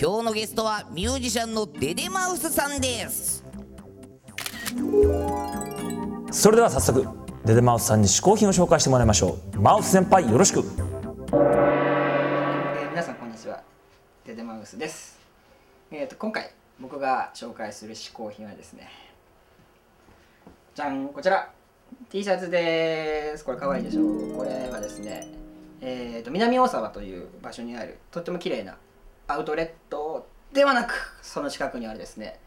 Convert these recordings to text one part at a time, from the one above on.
今日のゲストはミュージシャンのデデマウスさんです。それでは早速デデマウスさんに嗜好品を紹介してもらいましょう。マウス先輩よろしく。えー皆さんこんにちはデデマウスです。えー、と今回僕が紹介する嗜好品はですねじゃんこちら。T シャツです。これ可愛いでしょこれはですねえー、と南大沢という場所にあるとっても綺麗なアウトレットではなくその近くにあるですね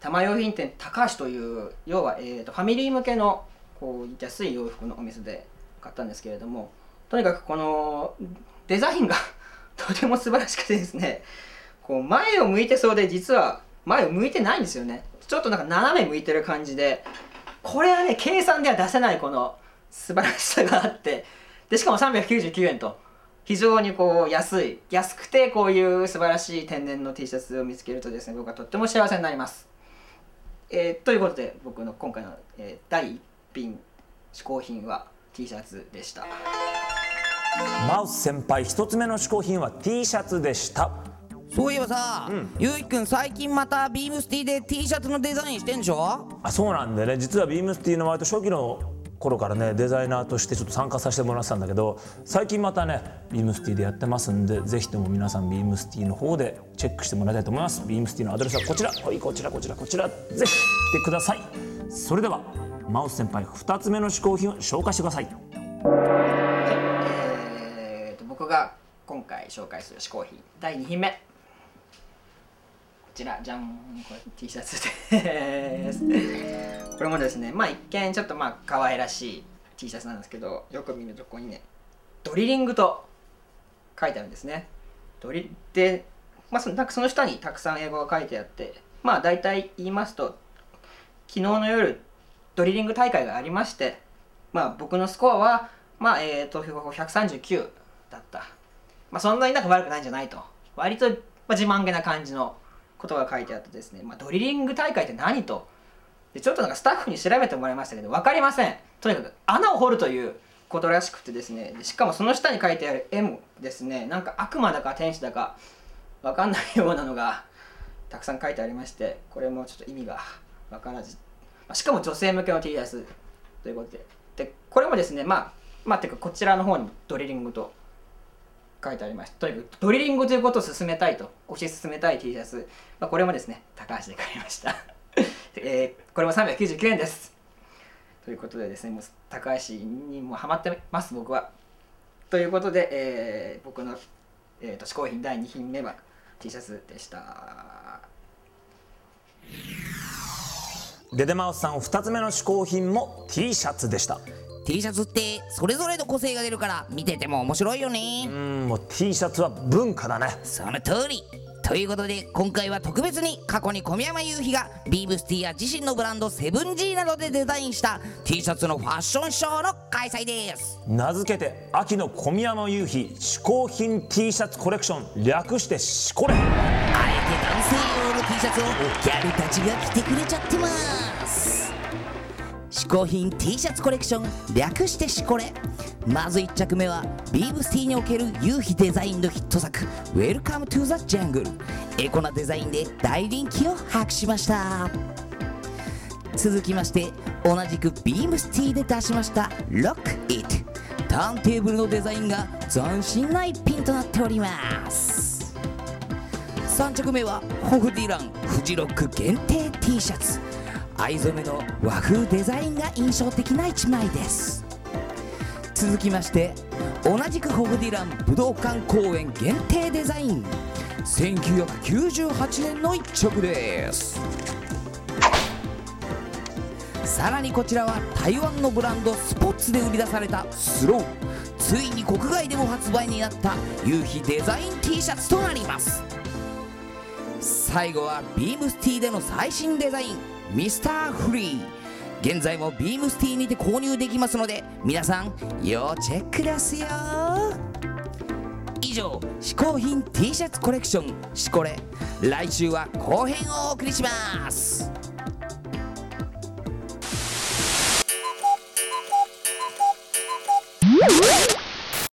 玉用品店高橋という要は、えー、とファミリー向けのこう安い洋服のお店で買ったんですけれどもとにかくこのデザインが とても素晴らしくてですねこう前を向いてそうで実は前を向いてないんですよね。ちょっとなんか斜め向いてる感じでこれはね計算では出せないこの素晴らしさがあってでしかも399円と。非常にこう安い安くてこういう素晴らしい天然の T シャツを見つけるとですね僕はとっても幸せになります、えーということで僕の今回の、えー第一品嗜好品は T シャツでした。マウス先輩一つ目の嗜好品は T シャツでした。そういえばさ、ゆうきくん最近またビームスティで T シャツのデザインしてんでしょ？あそうなんでね。実は BEAMS Tの割と初期の頃からねデザイナーとしてちょっと参加させてもらってたんだけど最近またね BEAMS Tでやってますんでぜひとも皆さん BEAMS Tの方でチェックしてもらいたいと思います。 BEAMS Tのアドレスはこちら。はいこちらこちらこちら。ぜひ来てください。それではマウス先輩2つ目の嗜好品を紹介してください。えーと僕が今回紹介する嗜好品第2品目。ちらじゃんこれ T シャツです。これもですねまあ一見ちょっとまあ可愛らしい T シャツなんですけどよく見るとここにねドリリングと書いてあるんですね。ドリで、まあ、そのなんかその下にたくさん英語が書いてあってまあ大体言いますと昨日の夜ドリリング大会がありましてまあ僕のスコアはまあえーと139だった。まあそんなになんか悪くないんじゃないと。割と、まあ、自慢げな感じのことが書いてあってですね、まあ、ドリリング大会って何と？でちょっとなんかスタッフに調べてもらいましたけど分かりません。とにかく穴を掘るということらしくてですねしかもその下に書いてある絵もですねなんか悪魔だか天使だか分かんないようなのがたくさん書いてありましてこれもちょっと意味が分からず、まあ、しかも女性向けの T シャツということで。でこれもですねまあまあていうかこちらの方にドリリングと書いてありました。とにかくドリリングということを進めたいと。推し進めたい T シャツ、まあ、これもですね高橋で買いました、えーこれも399円です。ということでですねもう高橋にもハマってます僕は。ということで、えー僕の、えー、と嗜好品第2品目は T シャツでした。デデマウスさん2つ目の嗜好品も T シャツでした。T シャツってそれぞれの個性が出るから見てても面白いよね、うんもう T シャツは文化だね。その通り。ということで今回は特別に過去に小宮山雄飛がビームスティや自身のブランドセブン G などでデザインした T シャツのファッションショーの開催です。名付けて秋の小宮山雄飛嗜好品 T シャツコレクション略してシコレ。あえて男性用の T シャツをギャルたちが着てくれちゃってます嗜好品 T シャツコレクション略してシコレまず1着目はビームスティーにおける夕日デザインのヒット作「Welcome to the Jungle」エコなデザインで大人気を博しました続きまして同じくビームスティーで出しました「Lock It」ターンテーブルのデザインが斬新な一品となっております3着目はホフディランフジロック限定 T シャツ藍染めの和風デザインが印象的な1枚です。続きまして同じくホフディラン武道館公演限定デザイン。1998年の一着です。さらにこちらは台湾のブランドスポッツで売り出されたスロー。ついに国外でも発売になった夕日デザイン T シャツとなります。最後はビームスティーでの最新デザイン。ミスターフリー。現在もビームスティーにて購入できますので皆さん要チェックですよ。以上嗜好品 T シャツコレクションしこれ来週は後編をお送りします。